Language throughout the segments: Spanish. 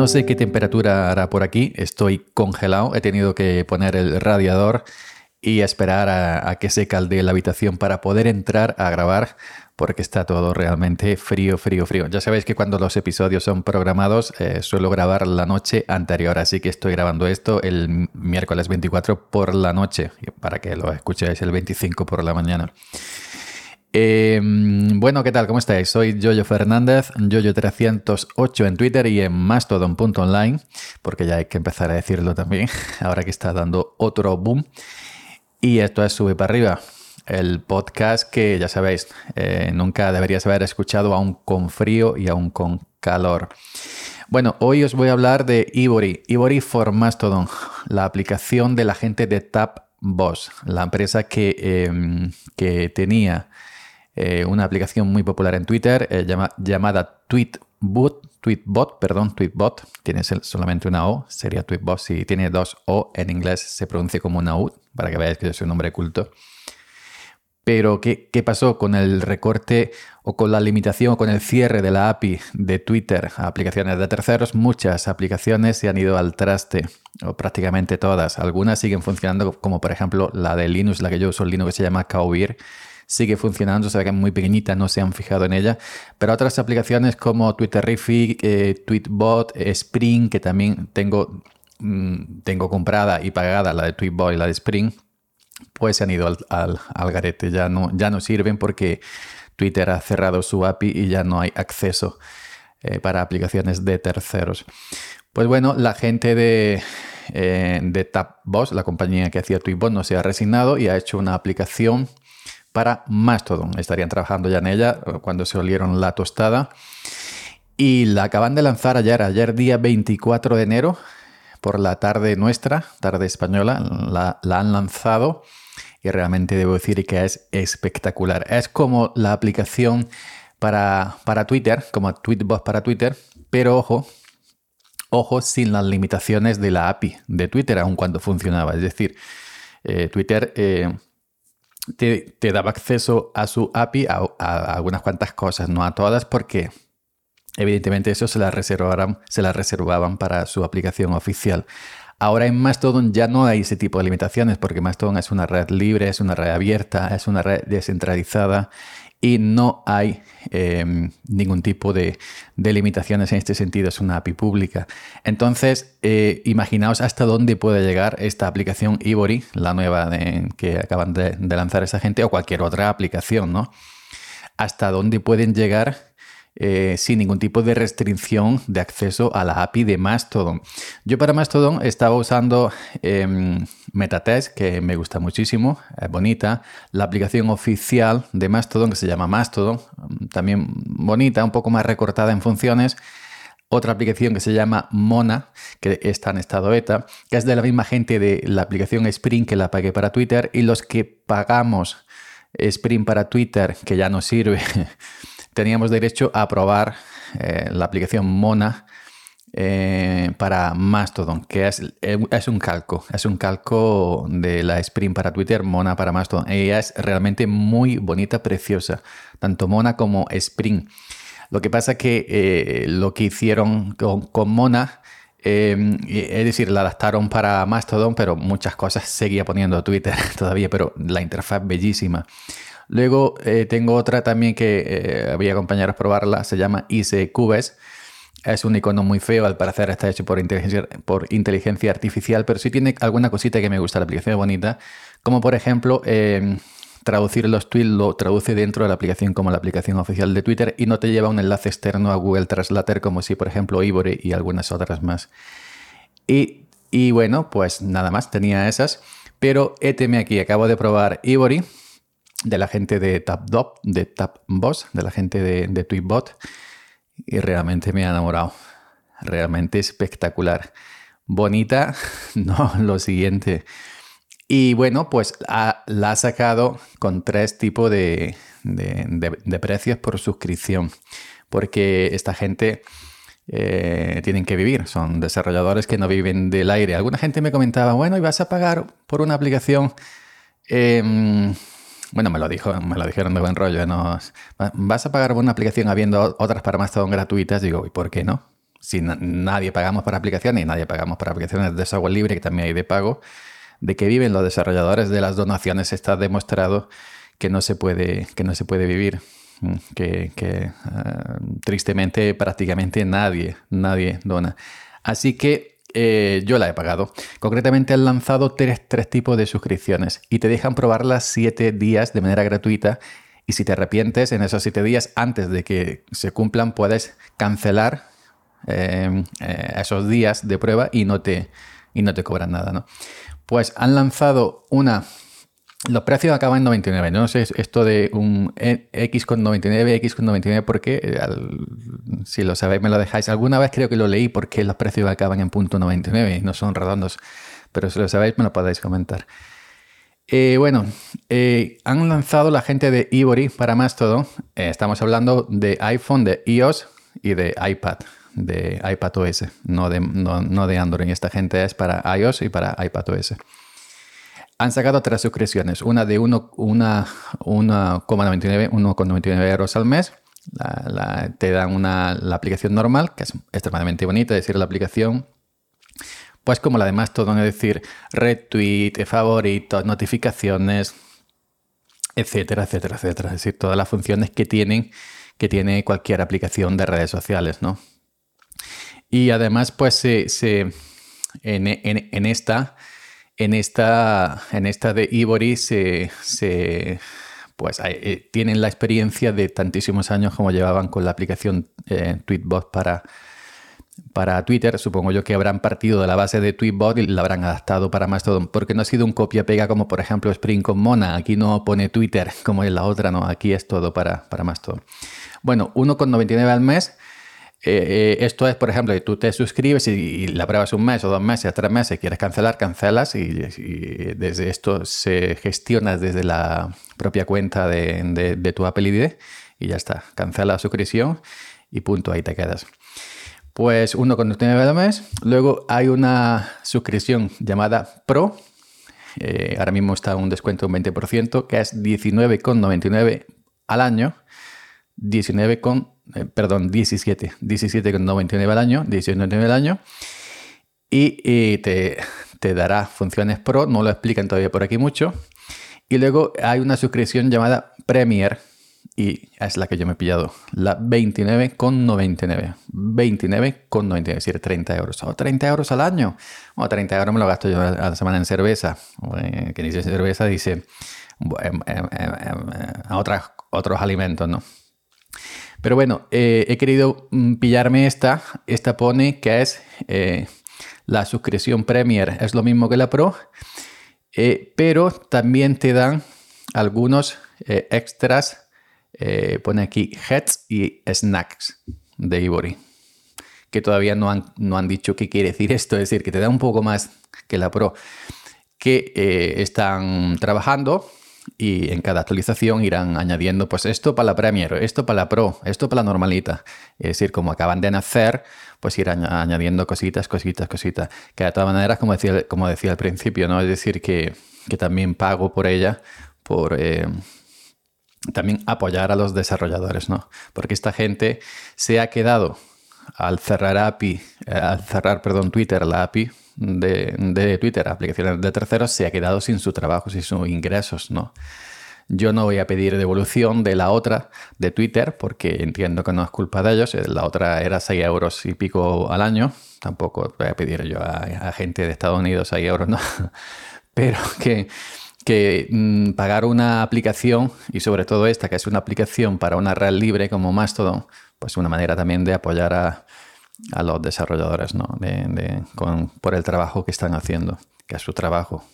No sé qué temperatura hará por aquí, estoy congelado, he tenido que poner el radiador y esperar a, que se calde la habitación para poder entrar a grabar porque está todo realmente frío, frío, frío. Ya sabéis que cuando los episodios son programados eh, suelo grabar la noche anterior, así que estoy grabando esto el miércoles 24 por la noche para que lo escuchéis el 25 por la mañana. Em, bueno, ¿qué tal? ¿Cómo estáis? Soy Jojo Fernández, Jojo308 en Twitter y en Mastodon.online, porque ya hay que empezar a decirlo también, ahora que está dando otro boom. Y esto es Sube para arriba, el podcast que ya sabéis, eh, nunca deberías haber escuchado aún con frío y aún con calor. Bueno, hoy os voy a hablar de Ivory, Ivory for Mastodon, la aplicación de la gente de TapBoss, la empresa que, em, que tenía eh, una aplicación muy popular en Twitter eh, llamada Tweetbot, Tweetbot, perdón, tiene solamente una O, sería Tweetbot, si tiene dos O en inglés se pronuncia como una U, para que veáis que es un nombre culto. Pero, ¿qué, ¿qué, pasó con el recorte o con la limitación o con el cierre de la API de Twitter a aplicaciones de terceros? Muchas aplicaciones se han ido al traste, o prácticamente todas. Algunas siguen funcionando, como por ejemplo la de Linux, la que yo uso en Linux, que se llama Kaubir, sigue funcionando, se ve que es muy pequeñita, no se han fijado en ella. Pero otras aplicaciones como Twitterific, eh, Tweetbot, eh, Spring, que también tengo, mm, tengo comprada y pagada, la de Tweetbot y la de Spring, pues se han ido al, garete, ya no, ya no sirven porque Twitter ha cerrado su API y ya no hay acceso eh, para aplicaciones de terceros. Pues bueno, la gente de, de TapBoss, la compañía que hacía Tweetbot, no se ha resignado y ha hecho una aplicación para Mastodon. Estarían trabajando ya en ella eh, cuando se olieron la tostada. Y la acaban de lanzar ayer, ayer día 24 de enero, por la tarde nuestra, tarde española, la, han lanzado y realmente debo decir que es espectacular. Es como la aplicación para, para Twitter, como Tweetbot para Twitter, pero ojo, ojo sin las limitaciones de la API de Twitter, aun cuando funcionaba. Es decir, eh, Twitter eh, te, daba acceso a su API a, algunas cuantas cosas, no a todas, porque evidentemente eso se las reservaban, se la reservaban para su aplicación oficial. Ahora en Mastodon ya no hay ese tipo de limitaciones porque Mastodon es una red libre, es una red abierta, es una red descentralizada y no hay em, ningún tipo de, limitaciones en este sentido, es una API pública. Entonces, eh, imaginaos hasta dónde puede llegar esta aplicación Ivory, la nueva que acaban de, de lanzar esa gente, o cualquier otra aplicación, ¿no? Hasta dónde pueden llegar eh, sin ningún tipo de restricción de acceso a la API de Mastodon. Yo para Mastodon estaba usando em, Metatest, que me gusta muchísimo, es bonita. La aplicación oficial de Mastodon, que se llama Mastodon, también bonita, un poco más recortada en funciones. Otra aplicación que se llama Mona, que está en estado beta, que es de la misma gente de la aplicación Spring que la pagué para Twitter. Y los que pagamos Spring para Twitter, que ya no sirve, teníamos derecho a probar eh, la aplicación Mona eh, para Mastodon, que es, es, un calco, es un calco de la Spring para Twitter, Mona para Mastodon. Ella es realmente muy bonita, preciosa, tanto Mona como Spring. Lo que pasa que eh, lo que hicieron con, Mona, es decir, la adaptaron para Mastodon, pero muchas cosas seguía poniendo Twitter todavía, pero la interfaz bellísima. Luego eh, tengo otra también que eh, voy a probarla, se llama ICQBES. Es un icono muy feo, al parecer está hecho por inteligencia, por inteligencia artificial, pero sí tiene alguna cosita que me gusta, la aplicación es bonita, como por ejemplo em, traducir los tweets, lo traduce dentro de la aplicación como la aplicación oficial de Twitter y no te lleva un enlace externo a Google Translator como si por ejemplo Ivory y algunas otras más. Y, y bueno, pues nada más, tenía esas, pero éteme aquí, acabo de probar Ivory de la gente de TapDop, de TapBoss, de la gente de, de Tweetbot. Y realmente me ha enamorado. Realmente espectacular. Bonita, no, lo siguiente. Y bueno, pues la ha sacado con tres tipos de, precios por suscripción. Porque esta gente eh, tienen que vivir. Son desarrolladores que no viven del aire. Alguna gente me comentaba, bueno, ¿y vas a pagar por una aplicación? Em, bueno, me lo dijo, me lo dijeron de buen rollo. ¿no? ¿Vas a pagar una aplicación habiendo otras para Mastodon gratuitas? Digo, ¿y por qué no? si nadie pagamos para aplicaciones y nadie pagamos para aplicaciones de software libre, que también hay de pago, de que viven los desarrolladores de las donaciones está demostrado que no se puede, que no se puede vivir. Mm, que, que ah, tristemente prácticamente nadie, nadie dona. Así que eh, yo la he pagado. Concretamente han lanzado tres, tres, tipos de suscripciones y te dejan probarlas siete días de manera gratuita. Y si te arrepientes en esos siete días antes de que se cumplan, puedes cancelar em, eh, esos días de prueba y no te, y no te cobran nada. ¿no? Pues han lanzado una los precios acaban en 99. No sé esto de un X con 99, X con 99, porque eh, si lo sabéis me lo dejáis. Alguna vez creo que lo leí porque los precios acaban en punto 99 y no son redondos. Pero si lo sabéis me lo podéis comentar. Eh, bueno, eh, han lanzado la gente de Ivory para más todo. estamos hablando de iPhone, de iOS y de iPad, de iPad OS, no de, no, no de Android. Esta gente es para iOS y para iPad OS han sacado tres suscripciones, una de 1,99 euros al mes. te dan una, la aplicación normal, que es extremadamente bonita, es decir, la aplicación, pues como la demás todo, es decir, retweet, favoritos, notificaciones, etcétera, etcétera, etcétera. Es decir, todas las funciones que tienen, que tiene cualquier aplicación de redes sociales, ¿no? Y además, pues se, en esta en esta, en esta de Ivory se, pues, eh, tienen la experiencia de tantísimos años como llevaban con la aplicación eh, Tweetbot para, para Twitter. Supongo yo que habrán partido de la base de Tweetbot y la habrán adaptado para Mastodon, porque no ha sido un copia-pega como por ejemplo Spring con Mona. Aquí no pone Twitter como en la otra, no, aquí es todo para, para Mastodon. Bueno, 1,99 al mes eh, eh, esto es, por ejemplo, que tú te suscribes y, la pruebas un mes o dos meses, tres meses, quieres cancelar, cancelas y, desde esto se gestiona desde la propia cuenta de, tu Apple ID y ya está. Cancela la suscripción y punto, ahí te quedas. Pues uno con 1,99 al mes. Luego hay una suscripción llamada Pro. Eh, ahora mismo está un descuento de un 20%, que es 19,99 al año. 19 eh, perdón, 17, 17,99 al año, 17,99 al año. Y, te, te, dará funciones Pro, no lo explican todavía por aquí mucho. Y luego hay una suscripción llamada Premier, y es la que yo me he pillado, la 29,99. 29,99, es decir, 30 euros. O 30 euros al año. O 30 euros me lo gasto yo a la semana en cerveza. Eh, que dice cerveza, dice a otras, otros alimentos, ¿no? Pero bueno, eh, he querido mm, pillarme esta. Esta pone que es eh, la suscripción Premier. Es lo mismo que la Pro. Eh, pero también te dan algunos extras. pone aquí heads y snacks de Ivory. Que todavía no han, no han dicho qué quiere decir esto. Es decir, que te da un poco más que la Pro. Que están trabajando y en cada actualización irán añadiendo pues esto para la Premier, esto para la Pro, esto para la normalita. Es decir, como acaban de nacer, pues irán añadiendo cositas, cositas, cositas. Que de todas maneras, como decía, como decía al principio, ¿no? Es decir, que, también pago por ella, por eh, también apoyar a los desarrolladores, ¿no? Porque esta gente se ha quedado al cerrar API, al cerrar, perdón, Twitter, la API, de, Twitter, aplicaciones de terceros, se ha quedado sin su trabajo, sin sus ingresos, ¿no? Yo no voy a pedir devolución de la otra de Twitter porque entiendo que no es culpa de ellos. La otra era 6 euros y pico al año. Tampoco voy a pedir yo a, gente de Estados Unidos 6 euros, ¿no? Pero que, que mm, pagar una aplicación y sobre todo esta, que es una aplicación para una red libre como Mastodon, pues una manera también de apoyar a, a los desarrolladores ¿no? de, por el trabajo que están haciendo, que es su trabajo.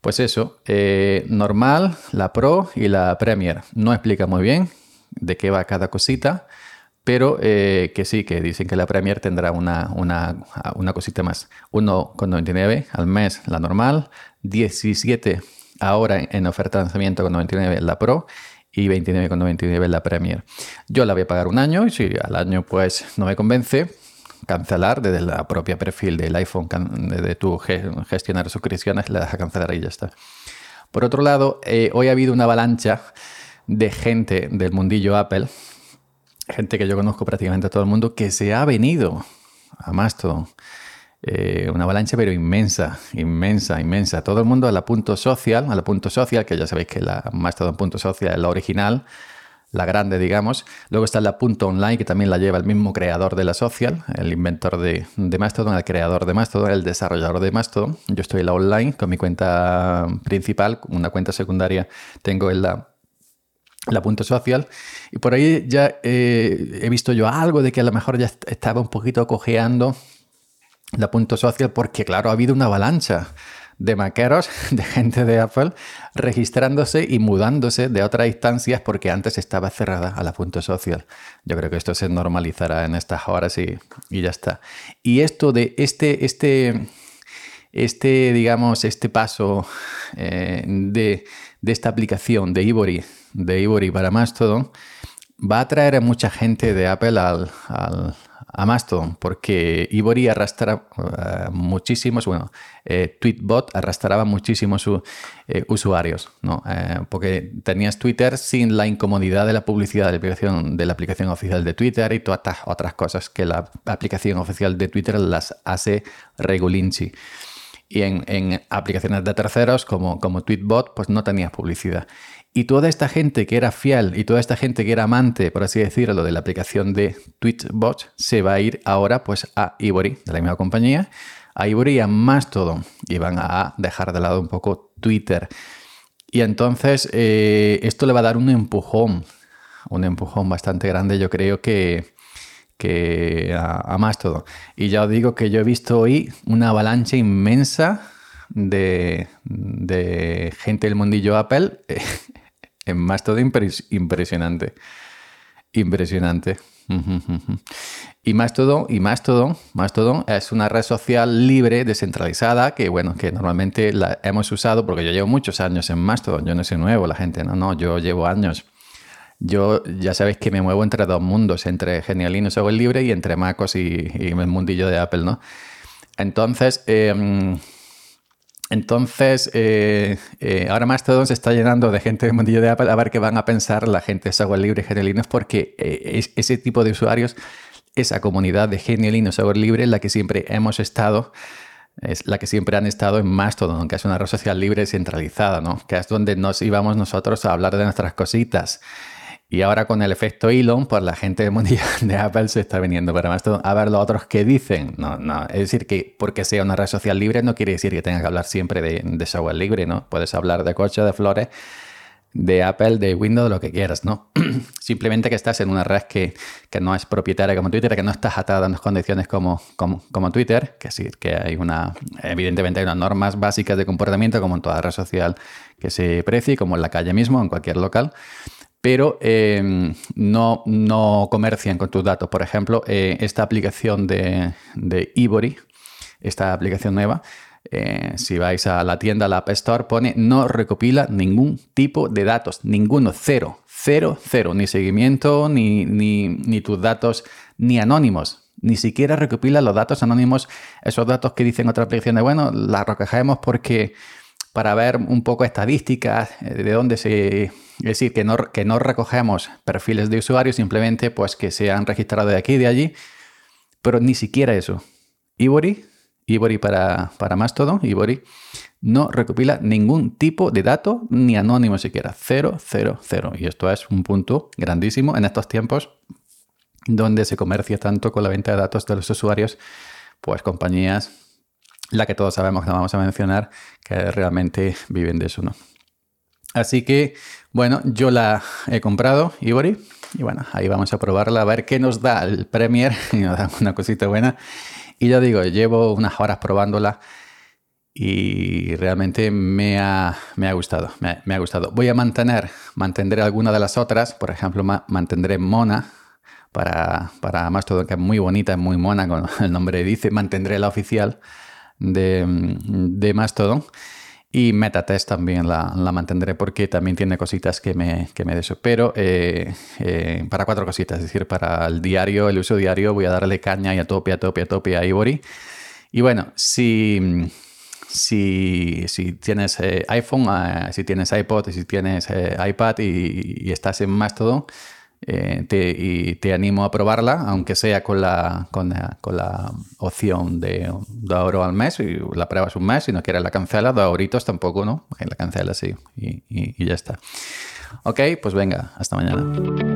Pues eso, eh, normal, la Pro y la Premier. No explica muy bien de qué va cada cosita, pero eh, que sí, que dicen que la Premier tendrá una, una, cosita más. 1,99 al mes la normal, 17 ahora en oferta de lanzamiento con 99 la Pro y 29,99 la Premier. Yo la voy a pagar un año y si al año pues no me convence, cancelar desde la propia perfil del iPhone, de tu gestionar suscripciones, la deja cancelar y ya está. Por otro lado, eh, hoy ha habido una avalancha de gente del mundillo Apple gente que yo conozco prácticamente todo el mundo, que se ha venido a Mastodon. Eh, una avalancha, pero inmensa, inmensa, inmensa. Todo el mundo a la punto social, a la punto social, que ya sabéis que la Mastodon punto social es la original, la grande, digamos. Luego está la punto online, que también la lleva el mismo creador de la social, el inventor de, de Mastodon, el creador de Mastodon, el desarrollador de Mastodon. Yo estoy en la online con mi cuenta principal, una cuenta secundaria tengo en la punto social. Y por ahí ya eh, he visto yo algo de que a lo mejor ya estaba un poquito cojeando la punto social porque, claro, ha habido una avalancha de maqueros, de gente de Apple, registrándose y mudándose de otras instancias porque antes estaba cerrada a la punto social. Yo creo que esto se normalizará en estas horas y, y ya está. Y esto de este, este, este digamos, este paso eh, de, de, esta aplicación de Ivory, de Ivory para Mastodon, va a traer a mucha gente de Apple al, al a Mastodon, porque Ivory arrastra uh, muchísimos, bueno, eh, Tweetbot arrastraba muchísimos eh, usuarios, ¿no? Porque tenías Twitter sin la incomodidad de la publicidad de la, aplicación, de la aplicación oficial de Twitter y todas estas otras cosas que la aplicación oficial de Twitter las hace regulinchi. Y en, en, aplicaciones de terceros como, como Tweetbot, pues no tenías publicidad. Y toda esta gente que era fiel y toda esta gente que era amante, por así decirlo, de la aplicación de Tweetbot, se va a ir ahora pues a Ivory, de la misma compañía, a Ivory y a Mastodon. Y van a dejar de lado un poco Twitter. Y entonces eh, esto le va a dar un empujón, un empujón bastante grande, yo creo que, que a, a Mastodon. Y ya os digo que yo he visto hoy una avalancha inmensa de, de, gente del mundillo Apple en Mastodon impresionante. Impresionante. Y Mastodon, y Mastodon, Mastodon es una red social libre, descentralizada, que bueno, que normalmente la hemos usado porque yo llevo muchos años en Mastodon, yo no soy nuevo, la gente, no, no, yo llevo años. Yo ya sabéis que me muevo entre dos mundos, entre Genialino Software Libre y entre MacOS y, el mundillo de Apple, ¿no? Entonces, eh, entonces, eh, eh, ahora Mastodon se está llenando de gente del mundillo de Apple a ver qué van a pensar la gente de software libre Genialinos, porque eh, es, ese tipo de usuarios, esa comunidad de Genialinos software libre, la que siempre hemos estado, es la que siempre han estado en Mastodon, que es una red social libre centralizada, ¿no? que es donde nos íbamos nosotros a hablar de nuestras cositas. Y ahora con el efecto Elon, pues la gente mundial de Apple se está viniendo para más a ver los otros que dicen. No, no. Es decir, que porque sea una red social libre no quiere decir que tengas que hablar siempre de, software libre, ¿no? Puedes hablar de coche, de flores, de Apple, de Windows, lo que quieras, ¿no? Simplemente que estás en una red que, que, no es propietaria como Twitter, que no estás atada a unas condiciones como, como, como, Twitter, que sí, que hay una, evidentemente hay unas normas básicas de comportamiento como en toda red social que se precie, como en la calle mismo, en cualquier local pero eh, no, no, comercian con tus datos. Por ejemplo, eh, esta aplicación de, de, Ivory, esta aplicación nueva, eh, si vais a la tienda, la App Store, pone no recopila ningún tipo de datos, ninguno, cero, cero, cero, ni seguimiento, ni, ni, ni tus datos, ni anónimos. Ni siquiera recopila los datos anónimos, esos datos que dicen otra aplicación de, bueno, la recogemos porque para ver un poco estadísticas, de dónde se es decir, que no, que no recogemos perfiles de usuarios, simplemente pues que se han registrado de aquí y de allí, pero ni siquiera eso. Ivory, Ivory para, para Mastodon, Ivory, no recopila ningún tipo de dato, ni anónimo siquiera. Cero, cero, cero. Y esto es un punto grandísimo en estos tiempos donde se comercia tanto con la venta de datos de los usuarios, pues compañías, la que todos sabemos que no vamos a mencionar, que realmente viven de eso, ¿no? Así que, bueno, yo la he comprado, Ivory, y bueno, ahí vamos a probarla, a ver qué nos da el Premier, y nos da una cosita buena. Y ya digo, llevo unas horas probándola y realmente me ha, me ha gustado, me, ha gustado. Voy a mantener, mantendré alguna de las otras, por ejemplo, ma, mantendré Mona para, para Mastodon, que es muy bonita, muy mona, con el nombre dice, mantendré la oficial de, de Mastodon. Y Metatest también la, la, mantendré porque también tiene cositas que me, que me eso. Pero eh, eh, para cuatro cositas, es decir, para el diario, el uso diario, voy a darle caña y a tope, a tope, a tope a Ivory. Y bueno, si, si, si tienes eh, iPhone, si tienes iPod, si tienes iPad y, y, estás en Mastodon, eh, te, y te animo a probarla, aunque sea con la, con la, opción de 2 euros al mes y la pruebas un mes, si no quieres la cancelas, 2 euritos tampoco, ¿no? La cancelas sí, y, y ya está. Ok, pues venga, hasta mañana.